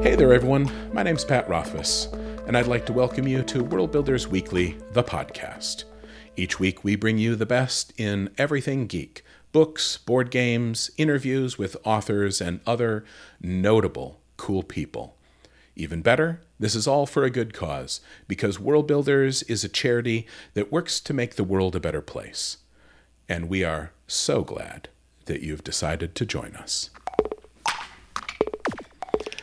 Hey there, everyone. My name's Pat Rothfuss, and I'd like to welcome you to World Builders Weekly, the podcast. Each week, we bring you the best in everything geek books, board games, interviews with authors, and other notable, cool people. Even better, this is all for a good cause, because World Builders is a charity that works to make the world a better place. And we are so glad that you've decided to join us.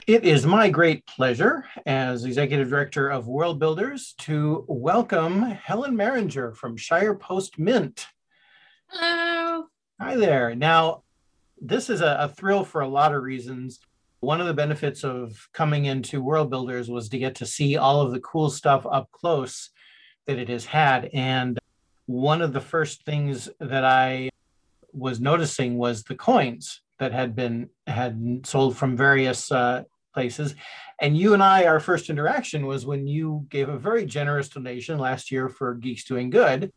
It is my great pleasure as Executive Director of World Builders to welcome Helen Maringer from Shire Post Mint. Hello. Hi there. Now, this is a, a, thrill for a lot of reasons. One of the benefits of coming into World Builders was to get to see all of the cool stuff up close that it has had. And one of the first things that I was noticing was the coins that had been had sold from various uh, places. And you and I, our first interaction was when you gave a very generous donation last year for Geeks Doing Good.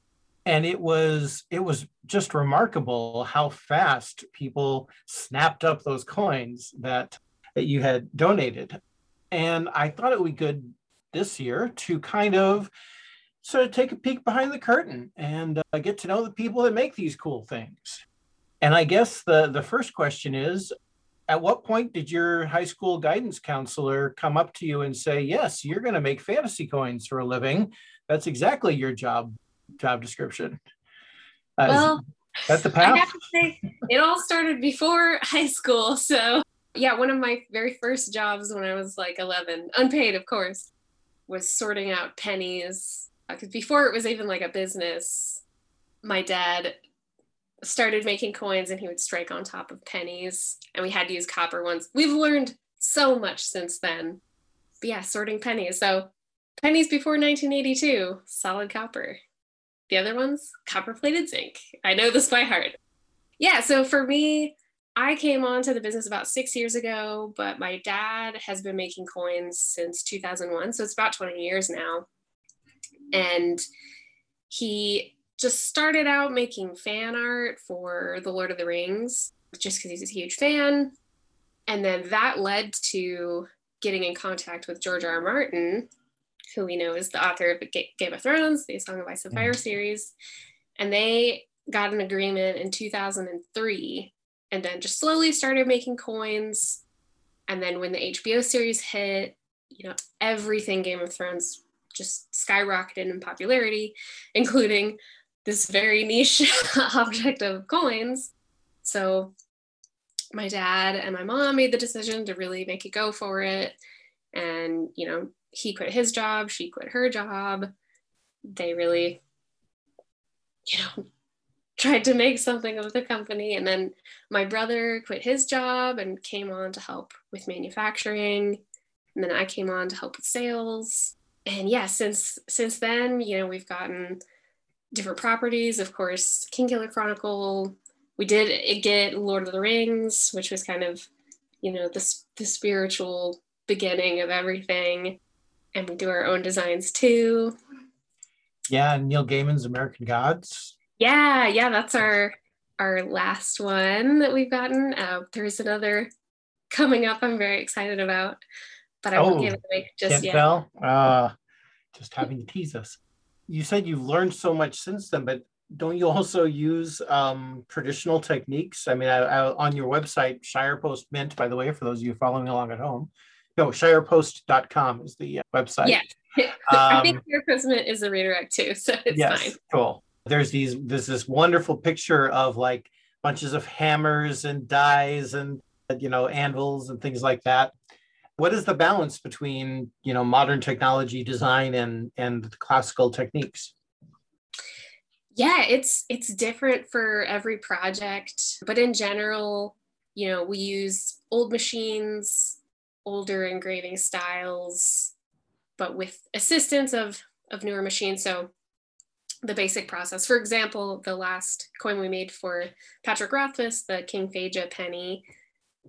And it was it was just remarkable how fast people snapped up those coins that that you had donated. And I thought it would be good this year to kind of sort of take a peek behind the curtain and uh, get to know the people that make these cool things. And I guess the the first question is at what point did your high school guidance counselor come up to you and say, "Yes, you're going to make fantasy coins for a living. That's exactly your job job description." Uh, well, that's the path. I have to say, it all started before high school. So, yeah, one of my very first jobs when I was like 11, unpaid, of course, was sorting out pennies. Because before it was even like a business, my dad started making coins and he would strike on top of pennies and we had to use copper ones. We've learned so much since then. But yeah, sorting pennies. So pennies before 1982, solid copper. The other ones, copper plated zinc. I know this by heart. Yeah, so for me, I came onto the business about six years ago, but my dad has been making coins since 2001. So it's about 20 years now. And he just started out making fan art for The Lord of the Rings just because he's a huge fan. And then that led to getting in contact with George R. R. Martin, who we know is the author of Game of Thrones, the Song of Ice and Fire mm-hmm. series. And they got an agreement in 2003 and then just slowly started making coins. And then when the HBO series hit, you know, everything Game of Thrones just skyrocketed in popularity, including this very niche object of coins. So my dad and my mom made the decision to really make it go for it. And, you know, he quit his job, she quit her job. They really, you know, tried to make something of the company. And then my brother quit his job and came on to help with manufacturing. And then I came on to help with sales. And yeah, since since then, you know, we've gotten different properties. Of course, Kingkiller Chronicle. We did get Lord of the Rings, which was kind of, you know, the, the spiritual beginning of everything. And we do our own designs too. Yeah, Neil Gaiman's American Gods. Yeah, yeah, that's our our last one that we've gotten. Uh, there's another coming up. I'm very excited about, but I oh, won't give it away just yet. Tell? Uh, just having to tease us you said you've learned so much since then, but don't you also use um, traditional techniques? I mean, I, I, on your website, Shire Post Mint, by the way, for those of you following along at home, no, shirepost.com is the uh, website. Yeah. I think um, Shire Post Mint is a redirect too, so it's yes, fine. Cool. There's these, there's this wonderful picture of like bunches of hammers and dies and, you know, anvils and things like that what is the balance between you know modern technology design and and classical techniques? Yeah it's it's different for every project but in general you know we use old machines older engraving styles but with assistance of of newer machines. So the basic process for example the last coin we made for patrick rothfuss the king phaedra penny.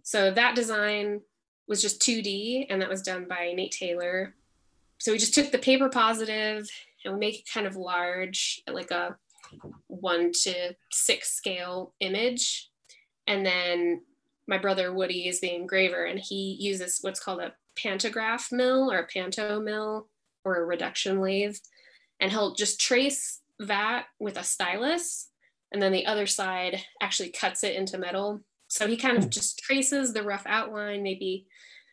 So that design was just 2D, and that was done by Nate Taylor. So we just took the paper positive and we make it kind of large, like a one to six scale image. And then my brother Woody is the engraver, and he uses what's called a pantograph mill or a panto mill or a reduction lathe. And he'll just trace that with a stylus. And then the other side actually cuts it into metal. So he kind of hmm. just traces the rough outline, maybe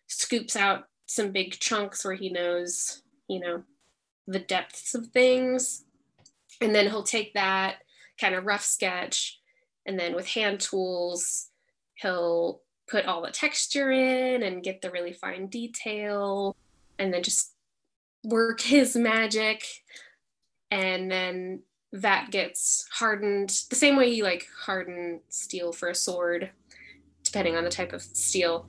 scoops out some big chunks where he knows, you know, the depths of things. And then he'll take that kind of rough sketch and then with hand tools, he'll put all the texture in and get the really fine detail and then just work his magic. And then that gets hardened the same way you like harden steel for a sword, depending on the type of steel.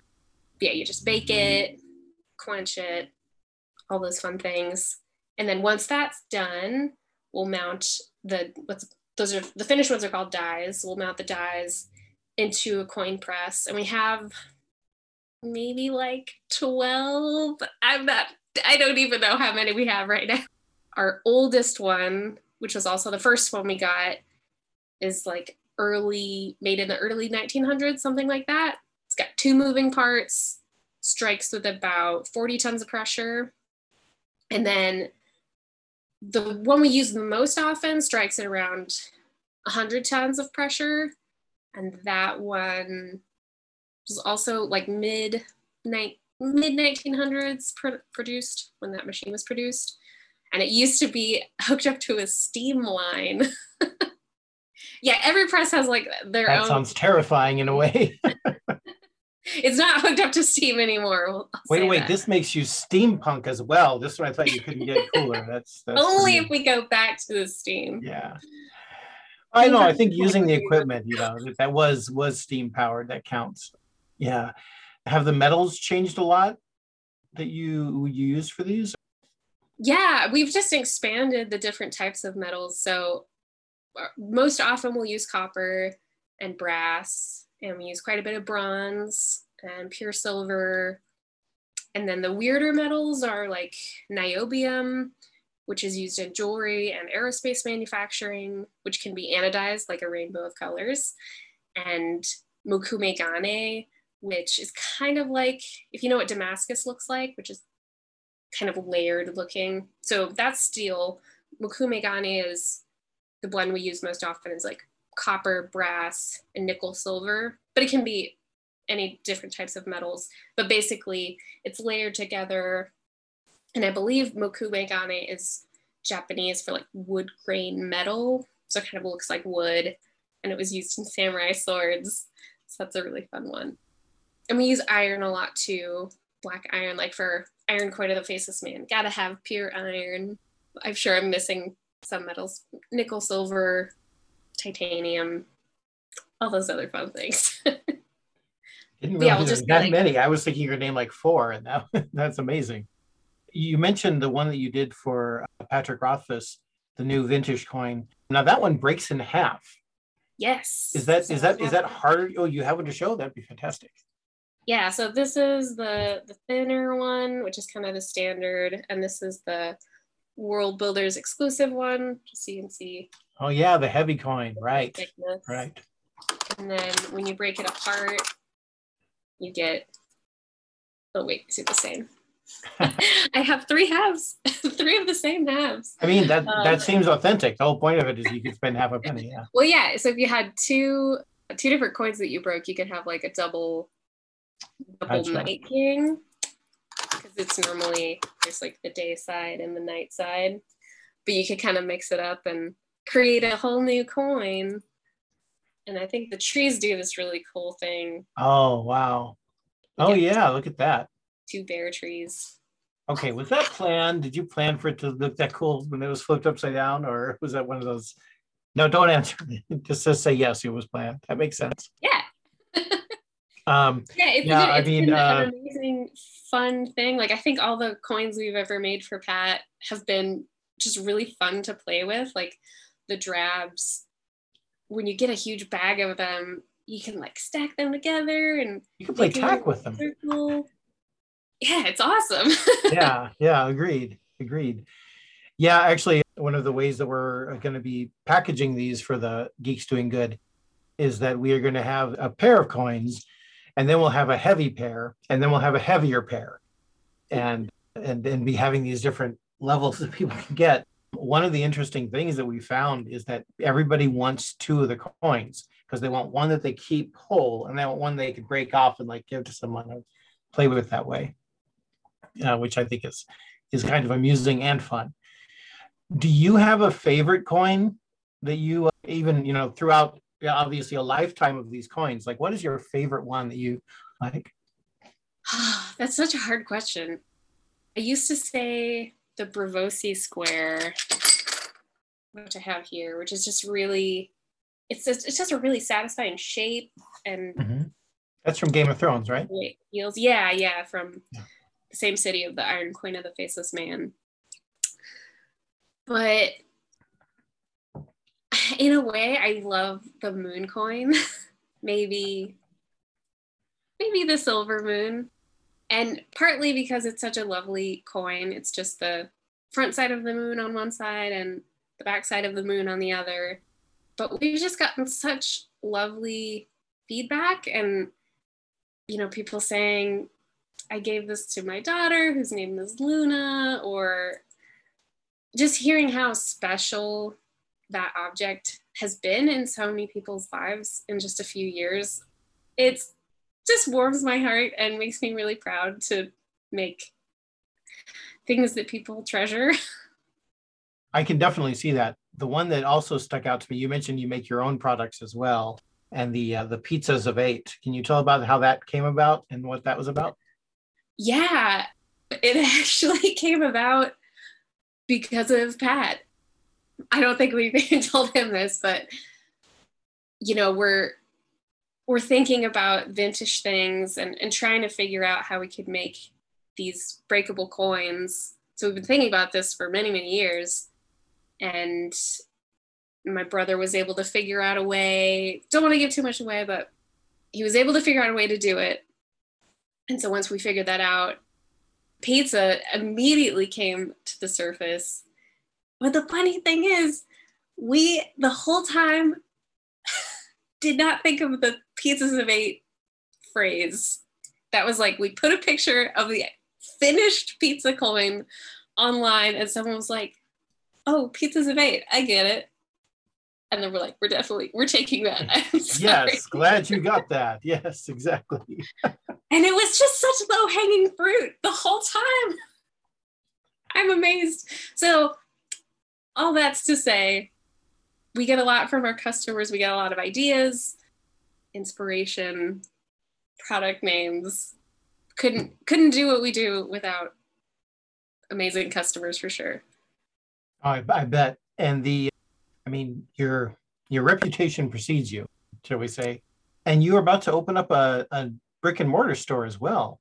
Yeah, you just bake mm-hmm. it, quench it, all those fun things. And then once that's done, we'll mount the what's those are the finished ones are called dies. We'll mount the dies into a coin press, and we have maybe like 12. I'm not, I don't even know how many we have right now. Our oldest one, which was also the first one we got, is like early, made in the early 1900s, something like that. It's got two moving parts, strikes with about 40 tons of pressure. And then the one we use the most often strikes at around 100 tons of pressure and that one was also like mid mid 1900s pr- produced when that machine was produced and it used to be hooked up to a steam line yeah every press has like their that own sounds terrifying in a way. it's not hooked up to steam anymore I'll wait, wait, that. this makes you steampunk as well. This one I thought you couldn't get cooler. That's, that's only if we go back to the steam yeah. I know. I think using the equipment, you know, that- that was was steam powered. That counts. Yeah. Have the metals changed a lot that you you use for these? Yeah, we've just expanded the different types of metals. So most often we'll use copper and brass, and we use quite a bit of bronze and pure silver. And then the weirder metals are like niobium, which is used in jewelry and aerospace manufacturing, which can be anodized like a rainbow of colors, and mokumegane, which is kind of like if you know what Damascus looks like, which is kind of layered looking. So that's steel. Mokumegane is the blend we use most often is like copper, brass, and nickel silver, but it can be any different types of metals. But basically, it's layered together. And I believe Mokumegane is Japanese for like wood grain metal. So it kind of looks like wood. And it was used in samurai swords. So that's a really fun one. And we use iron a lot too. Black iron, like for Iron Coin of the Faceless Man. Gotta have pure iron. I'm sure I'm missing some metals nickel, silver, titanium, all those other fun things. Didn't Yeah, we'll just that like- many. I was thinking your name like four, and that that's amazing. You mentioned the one that you did for uh, Patrick Rothfuss, the new Vintish coin. Now that one breaks in half. yes. Is that So is that we that harder? Oh, you have one to show? That'd be fantastic. Yeah, so this is the the thinner one, which is kind of the standard, and this is the World Builders exclusive one, just so you can see Oh yeah, the heavy coin. Right. thickness. Right. And then when you break it apart, you get. Oh wait, is it the same? I have three halves, three of the same halves. I mean that Um, that seems authentic. The whole point of it is you could spend half a penny. Yeah. Well, yeah. So if you had two two different coins that you broke, you could have like a double double Gotcha. night king it's normally just like the day side and the night side, but you could kind of mix it up and create a whole new coin. And I think the trees do this really cool thing. Oh wow. Oh Yeah. look at that. Two bare trees. Okay, was that planned? Did you plan for it to look that cool when it was flipped upside down, or was that one of those? No, don't answer. Just just say yes. It was planned. That makes sense. Yeah. Um, Yeah, it's, Yeah, been, I it's mean, uh, amazing, fun thing. Like I think all the coins we've ever made for Pat have been just really fun to play with. Like the drabs, when you get a huge bag of them, you can like stack them together and you can play tack with them. circle. Yeah, it's awesome. yeah, yeah, agreed, agreed. Yeah, actually, one of the ways that we're going to be packaging these for the Geeks Doing Good is that we are going to have a pair of coins, and then we'll have a heavy pair, and then we'll have a heavier pair. and and and be having these different levels that people can get. One of the interesting things that we found is that everybody wants two of the coins because they want one that they keep whole and they want one they could break off and like give to someone and play with that way, uh, which I think is is kind of amusing and fun. Do you have a favorite coin that you uh, even you know throughout obviously a lifetime of these coins? Like, what is your favorite one that you like? That's such a hard question. I used to say the Braavosi square, which I have here, which is just really, it's just, it's just a really satisfying shape and. Mm-hmm. That's from Game of Thrones, right? Feels, yeah, yeah, from yeah. the same city of the Iron Queen of the Faceless Man. But in a way, I love the moon coin. maybe, maybe the silver moon and partly because it's such a lovely coin it's just the front side of the moon on one side and the back side of the moon on the other but we've just gotten such lovely feedback and you know people saying i gave this to my daughter whose name is luna or just hearing how special that object has been in so many people's lives in just a few years it's just warms my heart and makes me really proud to make things that people treasure. I can definitely see that. The one that also stuck out to me, you mentioned you make your own products as well, and the uh, the pizzas of eight. Can you tell about how that came about and what that was about? Yeah, it actually came about because of Pat. I don't think we've told him this, but you know, we're we're thinking about vintage things and, and trying to figure out how we could make these breakable coins. So we've been thinking about this for many, many years. And my brother was able to figure out a way, don't want to give too much away, but he was able to figure out a way to do it. And so once we figured that out, pizza immediately came to the surface. But the funny thing is, we the whole time did not think of the pizzas of eight phrase. That was like we put a picture of the finished pizza coin online, and someone was like, "Oh, pizzas of eight, I get it." And then we're like, "We're definitely we're taking that." yes, glad you got that. Yes, exactly. and it was just such low hanging fruit the whole time. I'm amazed. So, all that's to say, we get a lot from our customers. We get a lot of ideas, inspiration, product names. Couldn't couldn't do what we do without amazing customers for sure. Oh, I, I bet. And the, I mean, your your reputation precedes you, shall we say? And you are about to open up a, a brick and mortar store as well.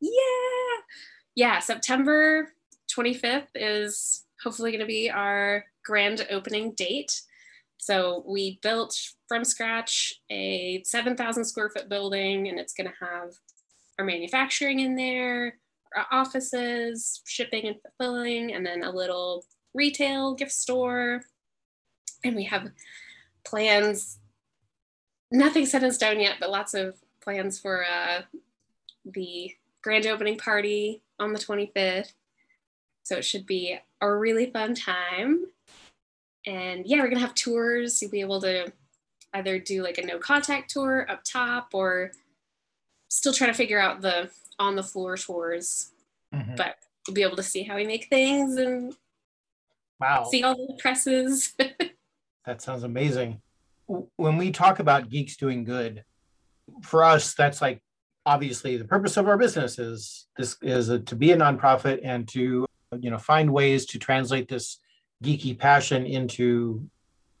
Yeah, yeah. September 25th is hopefully going to be our grand opening date. So we built from scratch a 7,000 square foot building, and it's going to have our manufacturing in there, our offices, shipping and fulfilling, and then a little retail gift store. And we have plans, nothing set in stone yet, but lots of plans for uh, the grand opening party on the 25th. So it should be a really fun time and yeah, we're gonna have tours. You'll be able to either do like a no contact tour up top or still trying to figure out the on the floor tours. Mm-hmm. But you'll be able to see how we make things and wow, see all the presses. that sounds amazing. When we talk about geeks doing good, for us, that's like obviously the purpose of our business is this is a, to be a nonprofit and to you know find ways to translate this geeky passion into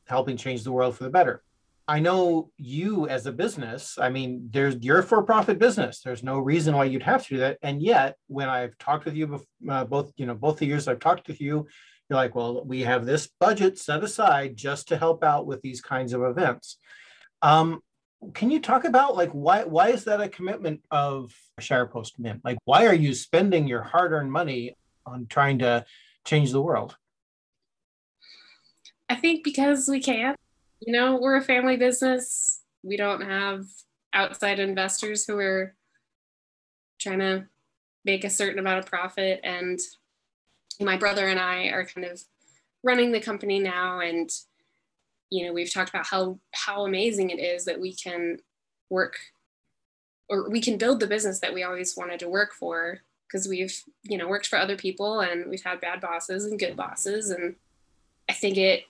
helping change the world for the better. I know you as a business, I mean, there's you're a for-profit business. There's no reason why you'd have to do that. And yet, when I've talked with you uh, both, you know, both the years I've talked with you, you're like, well, we have this budget set aside just to help out with these kinds of events. Um, can you talk about like why why is that a commitment of Shire Post Mint? Like, why are you spending your hard-earned money on trying to change the world? I think because we can. You know, we're a family business. We don't have outside investors who are trying to make a certain amount of profit. And my brother and I are kind of running the company now. And, you know, we've talked about how, how amazing it is that we can work or we can build the business that we always wanted to work for because we've, you know, worked for other people and we've had bad bosses and good bosses. And I think it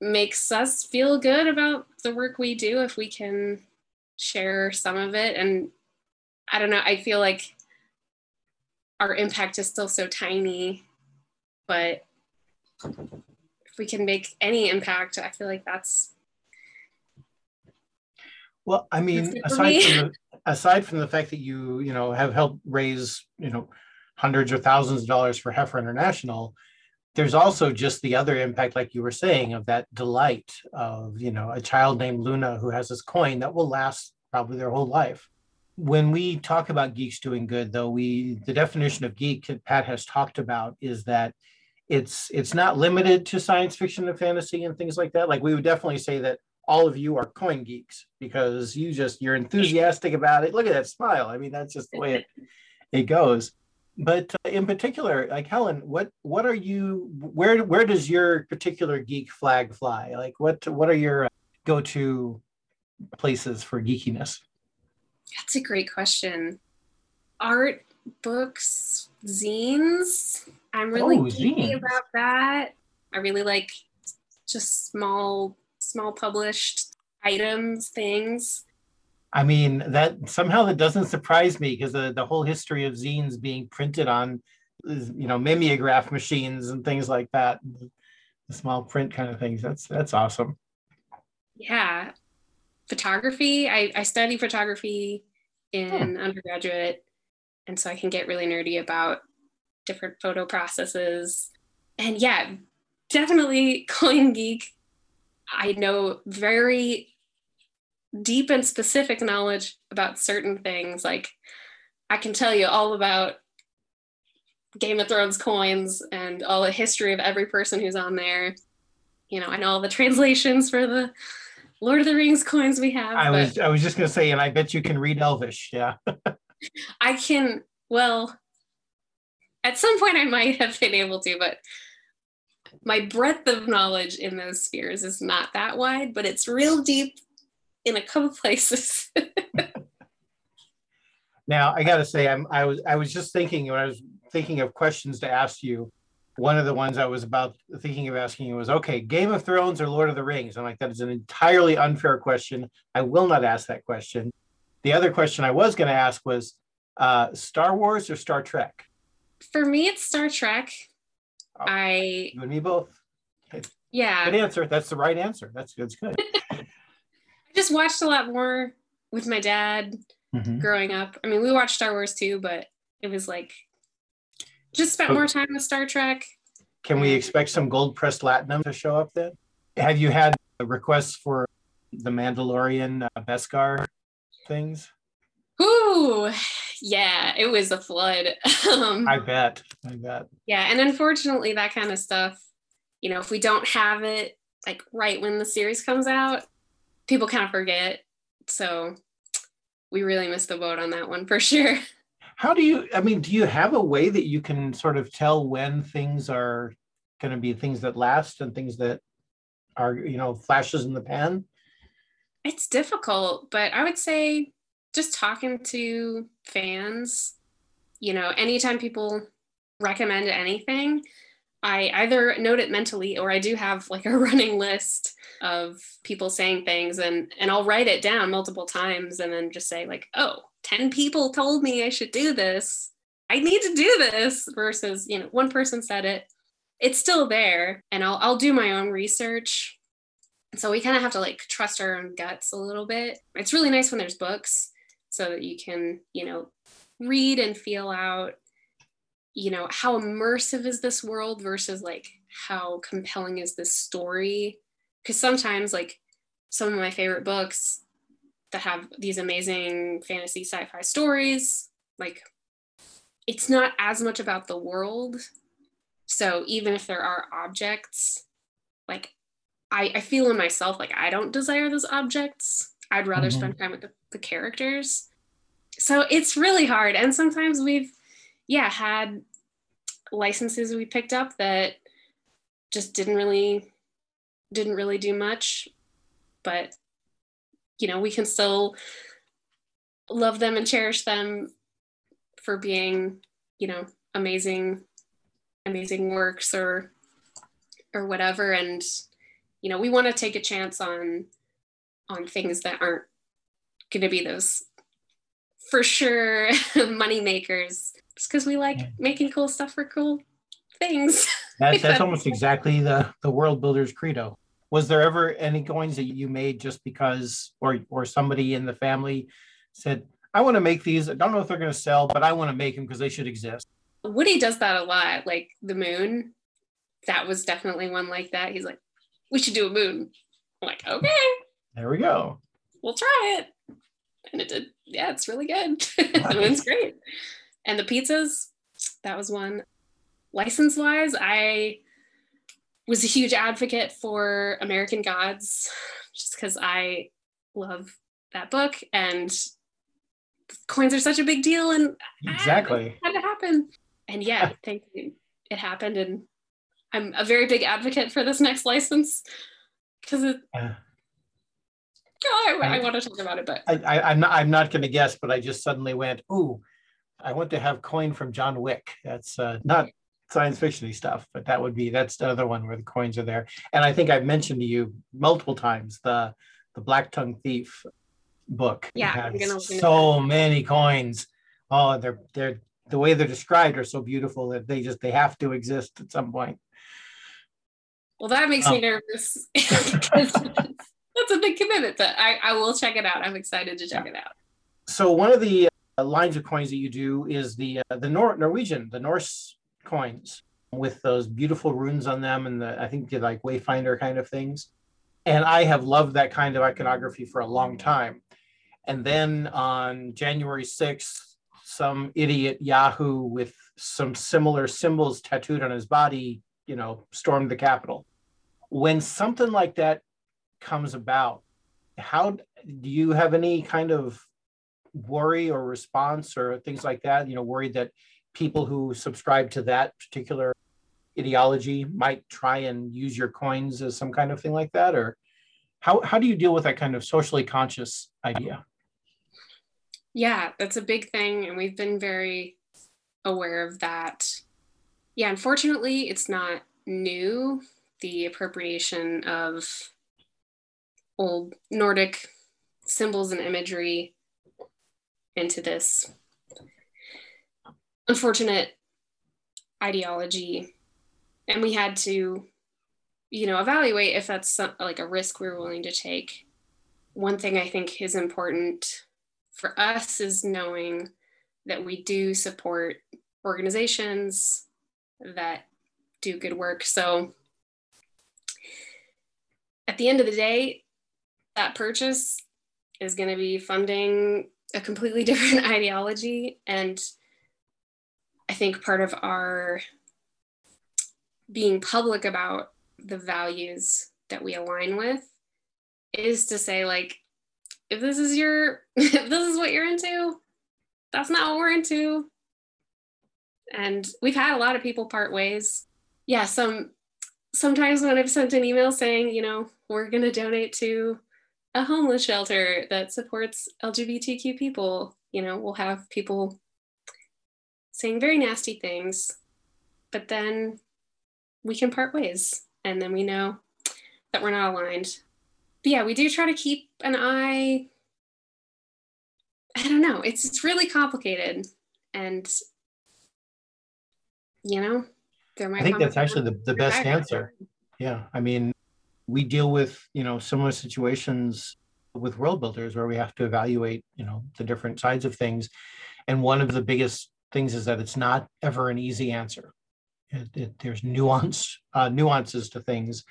makes us feel good about the work we do if we can share some of it. And I don't know, I feel like our impact is still so tiny, but if we can make any impact, I feel like that's. Well, I mean, aside from the aside from the fact that you you know have helped raise you know hundreds or thousands of dollars for Heifer International, there's also just the other impact, like you were saying, of that delight of you know a child named Luna who has this coin that will last probably their whole life. When we talk about geeks doing good though we the definition of geek that pat has talked about is that it's it's not limited to science fiction and fantasy and things like that. Like we would definitely say that all of you are coin geeks because you just you're enthusiastic about it look at that smile i mean that's just the way it it goes but uh, in particular like helen what what are you where where does your particular geek flag fly like what what are your go-to places for geekiness that's a great question. Art, books, zines. I'm really oh, geeky about that. I really like just small, small published items, things. I mean, that somehow that doesn't surprise me because the, the whole history of zines being printed on, you know, mimeograph machines and things like that, the small print kind of things. That's that's awesome. Yeah, photography. I, I study photography in hmm. undergraduate. And so I can get really nerdy about different photo processes. And yeah, definitely coin geek. I know very deep and specific knowledge about certain things. Like I can tell you all about Game of Thrones coins and all the history of every person who's on there. You know, I know all the translations for the Lord of the Rings coins we have. I was I was just gonna say, and I bet you can read Elvish. Yeah. I can. Well, at some point I might have been able to, but my breadth of knowledge in those spheres is not that wide, but it's real deep in a couple places. now I got to say, I'm I was I was just thinking when I was thinking of questions to ask you one of the ones I was about thinking of asking you was, okay, Game of Thrones or Lord of the Rings? I'm like, that is an entirely unfair question. I will not ask that question. The other question I was going to ask was uh, Star Wars or Star Trek? For me, it's Star Trek. Oh, I you and me both. Yeah. Good answer. That's the right answer. That's good. That's good. I just watched a lot more with my dad mm-hmm. growing up. I mean, we watched Star Wars too, but it was like just spent more time with Star Trek. Can we expect some gold pressed latinum to show up then? Have you had requests for the Mandalorian uh, Beskar things? Ooh, yeah, it was a flood. um, I bet. I bet. Yeah, and unfortunately, that kind of stuff, you know, if we don't have it like right when the series comes out, people kind of forget. So we really missed the boat on that one for sure how do you i mean do you have a way that you can sort of tell when things are going to be things that last and things that are you know flashes in the pan it's difficult but i would say just talking to fans you know anytime people recommend anything I either note it mentally or I do have like a running list of people saying things and and I'll write it down multiple times and then just say like, "Oh, 10 people told me I should do this. I need to do this versus, you know, one person said it. It's still there and I'll I'll do my own research. So we kind of have to like trust our own guts a little bit. It's really nice when there's books so that you can, you know, read and feel out you know how immersive is this world versus like how compelling is this story? Because sometimes like some of my favorite books that have these amazing fantasy sci-fi stories like it's not as much about the world. So even if there are objects like i, I feel in myself like i don't desire those objects. I'd rather mm-hmm. spend time with the, the characters. So it's really hard. And sometimes we've, yeah, had licenses we picked up that just didn't really didn't really do much. But you know we can still love them and cherish them for being you know amazing amazing works or or whatever. And you know we want to take a chance on on things that aren't going to be those for sure money makers. Just because we like making cool stuff for cool things. That, that's almost exactly the the world builder's credo. Was there ever any coins that you made just because or or somebody in the family said i want to make these. I don't know if they're going to sell but i want to make them because they should exist. Woody does that a lot. Like the moon, that was definitely one like that. He's like, we should do a moon. I'm like, okay, there we go. We'll try it. And it did. Yeah, it's really good. the moon's great. And the pizzas, that was one. License wise, I was a huge advocate for American Gods just because I love that book and coins are such a big deal and exactly had to happen and yeah thank you it happened and i'm a very big advocate for this next license because it Uh, oh, I, I, want to talk about it but I, I i'm not i'm not going to guess but i just suddenly went ooh i want to have coin from john wick. That's uh, not science fictiony stuff but that would be that's the other one where the coins are there. And i think i've mentioned to you multiple times the the Blacktongue Thief book. Yeah, I'm has gonna look so many coins. Oh they're they're the way they're described are so beautiful that they just they have to exist at some point. Well that makes Oh. me nervous that's a big commitment but I, I will check it out i'm excited to check it out so one of the uh, lines of coins that you do is the uh, the Nor- Norwegian, the Norse coins with those beautiful runes on them, and the I think they're like wayfinder kind of things. And I have loved that kind of iconography for a long time. And then on January sixth, some idiot Yahoo with some similar symbols tattooed on his body, you know, stormed the Capitol. When something like that comes about, how do you have any kind of worry or response or things like that you know worried that people who subscribe to that particular ideology might try and use your coins as some kind of thing like that or how, how do you deal with that kind of socially conscious idea Yeah, that's a big thing. And we've been very aware of that. Yeah, unfortunately, it's not new. The appropriation of old Nordic symbols and imagery into this unfortunate ideology. And we had to, you know, evaluate if that's some, like a risk we we're willing to take. One thing I think is important for us is knowing that we do support organizations that do good work. So at the end of the day, that purchase is going to be funding a completely different ideology. And I think part of our being public about the values that we align with is to say, like, if this is your if this is what you're into that's not what we're into and we've had a lot of people part ways yeah some sometimes when i've sent an email saying you know we're going to donate to a homeless shelter that supports lgbtq people you know we'll have people saying very nasty things but then we can part ways and then we know that we're not aligned but yeah, we do try to keep an eye. I don't know. It's it's really complicated, and you know, there might. i think that's actually the, the best answer yeah i mean we deal with you know similar situations with world builders where we have to evaluate you know the different sides of things. And one of the biggest things is that it's not ever an easy answer. It, it, there's nuance uh, nuances to things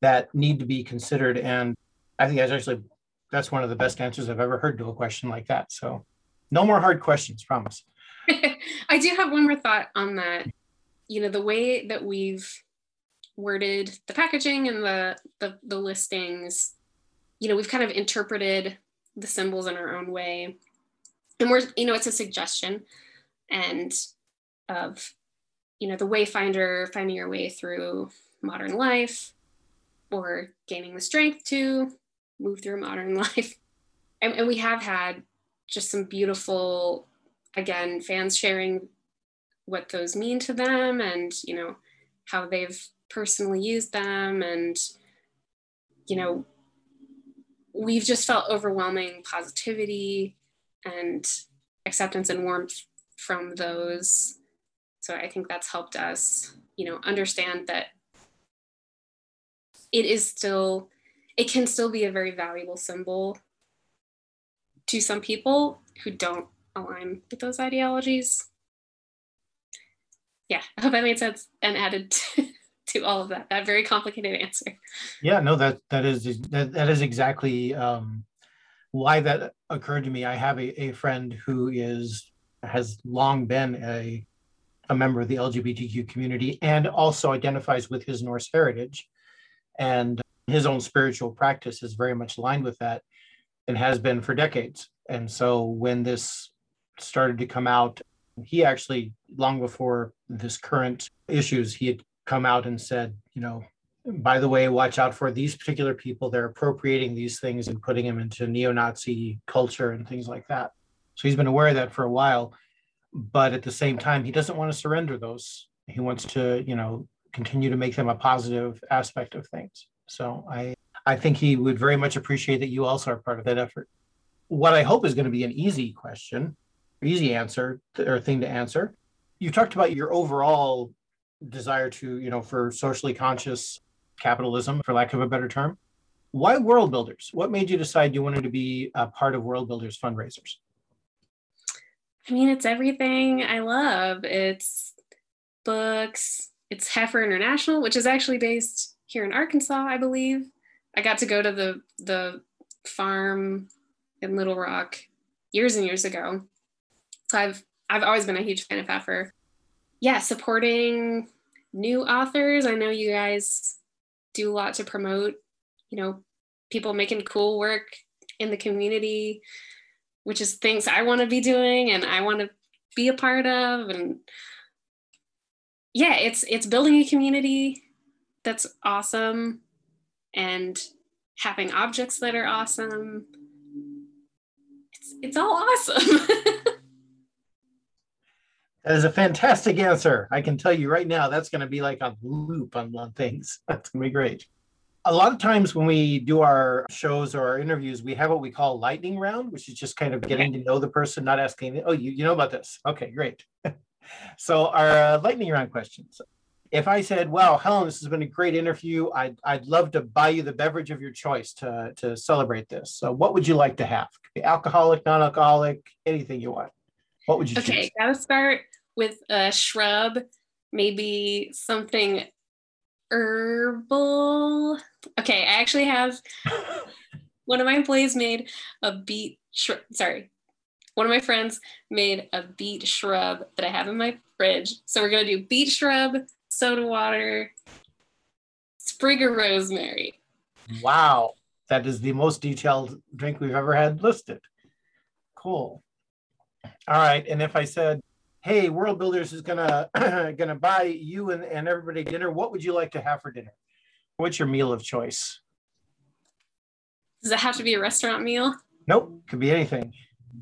that need to be considered. And i think that's actually that's one of the best answers i've ever heard to a question like that. So no more hard questions promise. I do have one more thought on that. You know, the way that we've worded the packaging and the, the the listings, you know, we've kind of interpreted the symbols in our own way. and we're you know it's a suggestion and of you know the wayfinder finding your way through modern life or gaining the strength to move through modern life and, and we have had just some beautiful again fans sharing what those mean to them and you know how they've personally used them. And you know we've just felt overwhelming positivity and acceptance and warmth from those. So i think that's helped us you know understand that it is still it can still be a very valuable symbol to some people who don't align with those ideologies. Yeah i hope that made sense and added to, all of that that very complicated answer. Yeah no that that is that, that is exactly um why that occurred to me. I have a, a friend who is has long been a a member of the lgbtq community and also identifies with his norse heritage. And his own spiritual practice is very much aligned with that and has been for decades. And so when this started to come out he actually long before this current issues he had come out and said you know by the way watch out for these particular people. They're appropriating these things and putting them into neo-nazi culture and things like that. So he's been aware of that for a while but at the same time he doesn't want to surrender those. He wants to you know continue to make them a positive aspect of things. So i i think he would very much appreciate that you also are part of that effort. What i hope is going to be an easy question easy answer or thing to answer. You talked about your overall desire to, you know, for socially conscious capitalism, for lack of a better term. Why World Builders? What made you decide you wanted to be a part of World Builders fundraisers? I mean, it's everything I love. It's books, it's Heifer International, which is actually based here in Arkansas, I believe. I got to go to the the farm in Little Rock years and years ago so I've I've always been a huge fan of Heifer. Yeah, supporting new authors. I know you guys do a lot to promote, you know, people making cool work in the community, which is things I want to be doing and I want to be a part of. And yeah, it's it's building a community that's awesome and having objects that are awesome. It's it's all awesome. That is a fantastic answer. I can tell you right now, that's going to be like a loop on, things. That's going to be great. A lot of times when we do our shows or our interviews, we have what we call lightning round, which is just kind of getting to know the person, not asking, oh, you, you know about this. Okay, great. so our uh, lightning round questions. If I said, wow, Helen, this has been a great interview. I'd, I'd love to buy you the beverage of your choice to, to celebrate this. So what would you like to have? alcoholic, non-alcoholic, anything you want. What would you okay, choose? gotta start with a shrub, maybe something herbal. Okay, I actually have one of my employees made a beet shrub. Sorry, one of my friends made a beet shrub that I have in my fridge. So we're gonna do beet shrub, soda water, sprig of rosemary. Wow, that is the most detailed drink we've ever had listed. Cool. All right. And if I said, hey, World Builders is gonna gonna buy you and, and everybody dinner, what would you like to have for dinner? What's your meal of choice? Does it have to be a restaurant meal? Nope, could be anything.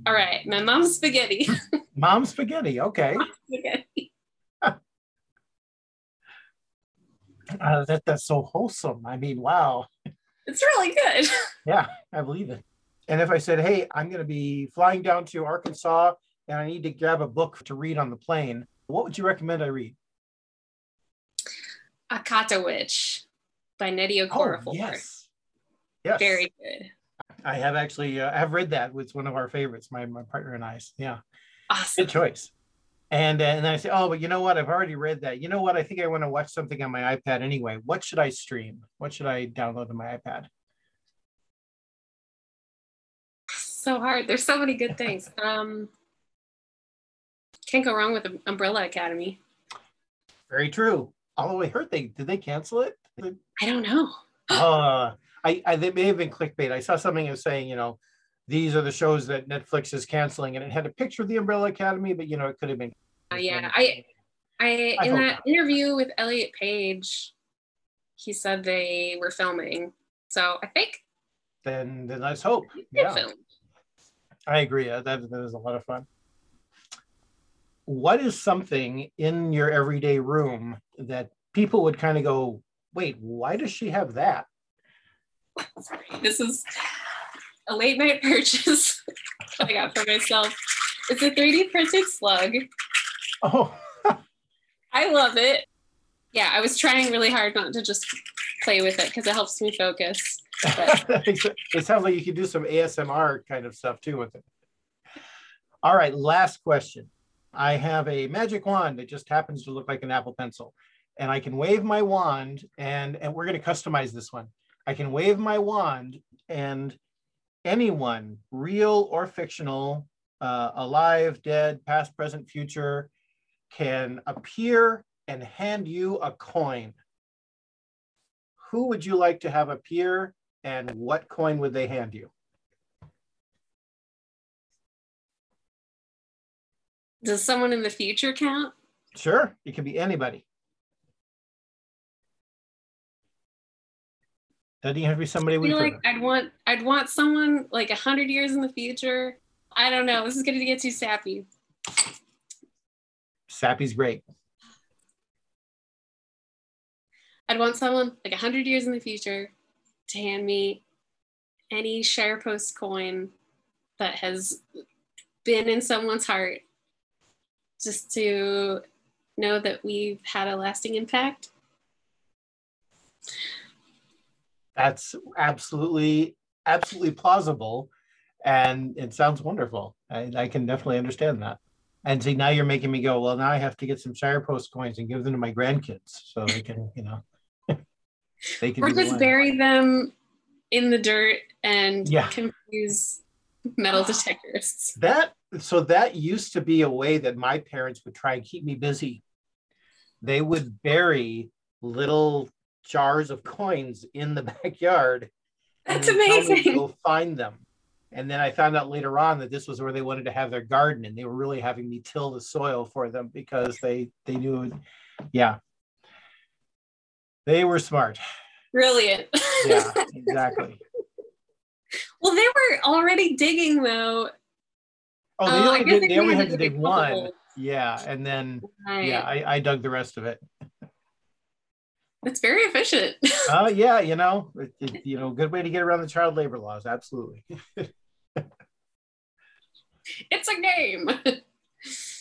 All right, my mom's spaghetti. Mom's spaghetti, okay. Mom's spaghetti. Uh, that that's so wholesome. I mean, wow. It's really good. Yeah, I believe it. And if I said, hey, I'm going to be flying down to Arkansas and I need to grab a book to read on the plane, what would you recommend I read? Akata Witch by Nnedi Okorafor. Oh, yes. Yes. Very good. I have actually, uh, I have read that. It's one of our favorites, my, my partner and I. Yeah. Awesome. Good choice. And, uh, and then I say, oh, but you know what? I've already read that. You know what? I think I want to watch something on my iPad anyway. What should I stream? What should I download on my iPad? So hard. There's so many good things. Um, can't go wrong with the Umbrella Academy. Very true. Although I heard they did they cancel it? I don't know. uh, I, I they may have been clickbait. I saw something that was saying, you know, these are the shows that Netflix is canceling, and it had a picture of the Umbrella Academy, but you know it could have been. Uh, yeah, I, I, I in that not. interview with Elliot Page, he said they were filming. So I think Then then let's hope. Yeah, filmed. I agree. Uh, That that is a lot of fun. What is something in your everyday room that people would kind of go, wait, why does she have that? Sorry, this is a late night purchase I got for myself. It's a 3D printed slug. Oh, I love it. Yeah, I was trying really hard not to just play with it because it helps me focus. it sounds like you could do some ASMR kind of stuff too with it. All right, last question. I have a magic wand that just happens to look like an Apple Pencil, and I can wave my wand, and and we're going to customize this one. I can wave my wand, and anyone, real or fictional, uh, alive, dead, past, present, future, can appear and hand you a coin. Who would you like to have appear and what coin would they hand you? Does someone in the future count? Sure, it could be anybody. Doesn't even have to be somebody I feel like I'd want I'd want someone like a hundred years in the future. I don't know. This is gonna get too sappy. Sappy's great. I'd want someone like a hundred years in the future to hand me any Shire Post coin that has been in someone's heart, just to know that we've had a lasting impact. That's absolutely, absolutely plausible. And it sounds wonderful. I, I can definitely understand that. And see, now you're making me go, well, now I have to get some Shire Post coins and give them to my grandkids so they can, you know, they can Or just one. bury them in the dirt and Yeah. confuse metal detectors. That so that used to be a way that my parents would try and keep me busy. They would bury little jars of coins in the backyard. That's then tell me amazing. Go find them. And then I found out later on that this was where they wanted to have their garden, and they were really having me till the soil for them because they they knew, yeah, they were smart. Brilliant. Yeah, exactly. well, they were already digging though. Oh, they um, I only, did, they they only had had to dig dig one. holes. Yeah, and then Right. yeah, I, I dug the rest of it. It's very efficient. Oh yeah, you know, it, it- you know, good way to get around the child labor laws. Absolutely. it's a game.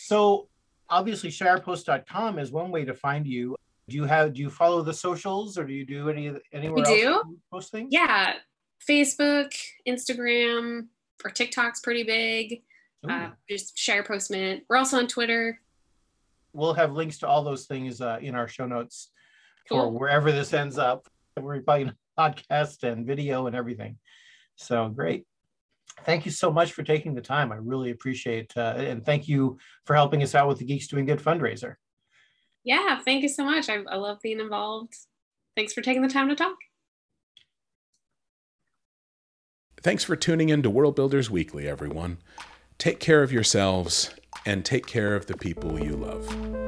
So obviously, shirepost.com is one way to find you. Do you have? Do you follow the socials, or do you do any anywhere We else do. post things? yeah. Facebook, Instagram, or TikTok's pretty big. Ooh. Uh, just Shire Post Mint. We're also on Twitter. we'll have links to all those things uh, in our show notes for wherever this ends up. We're probably podcast and video and everything. So great. Thank you so much for taking the time. I really appreciate uh, and thank you for helping us out with the Geeks Doing Good fundraiser. Yeah, thank you so much. I, I love being involved. Thanks for taking the time to talk. Thanks for tuning in to World Builders Weekly, everyone. Take care of yourselves and take care of the people you love.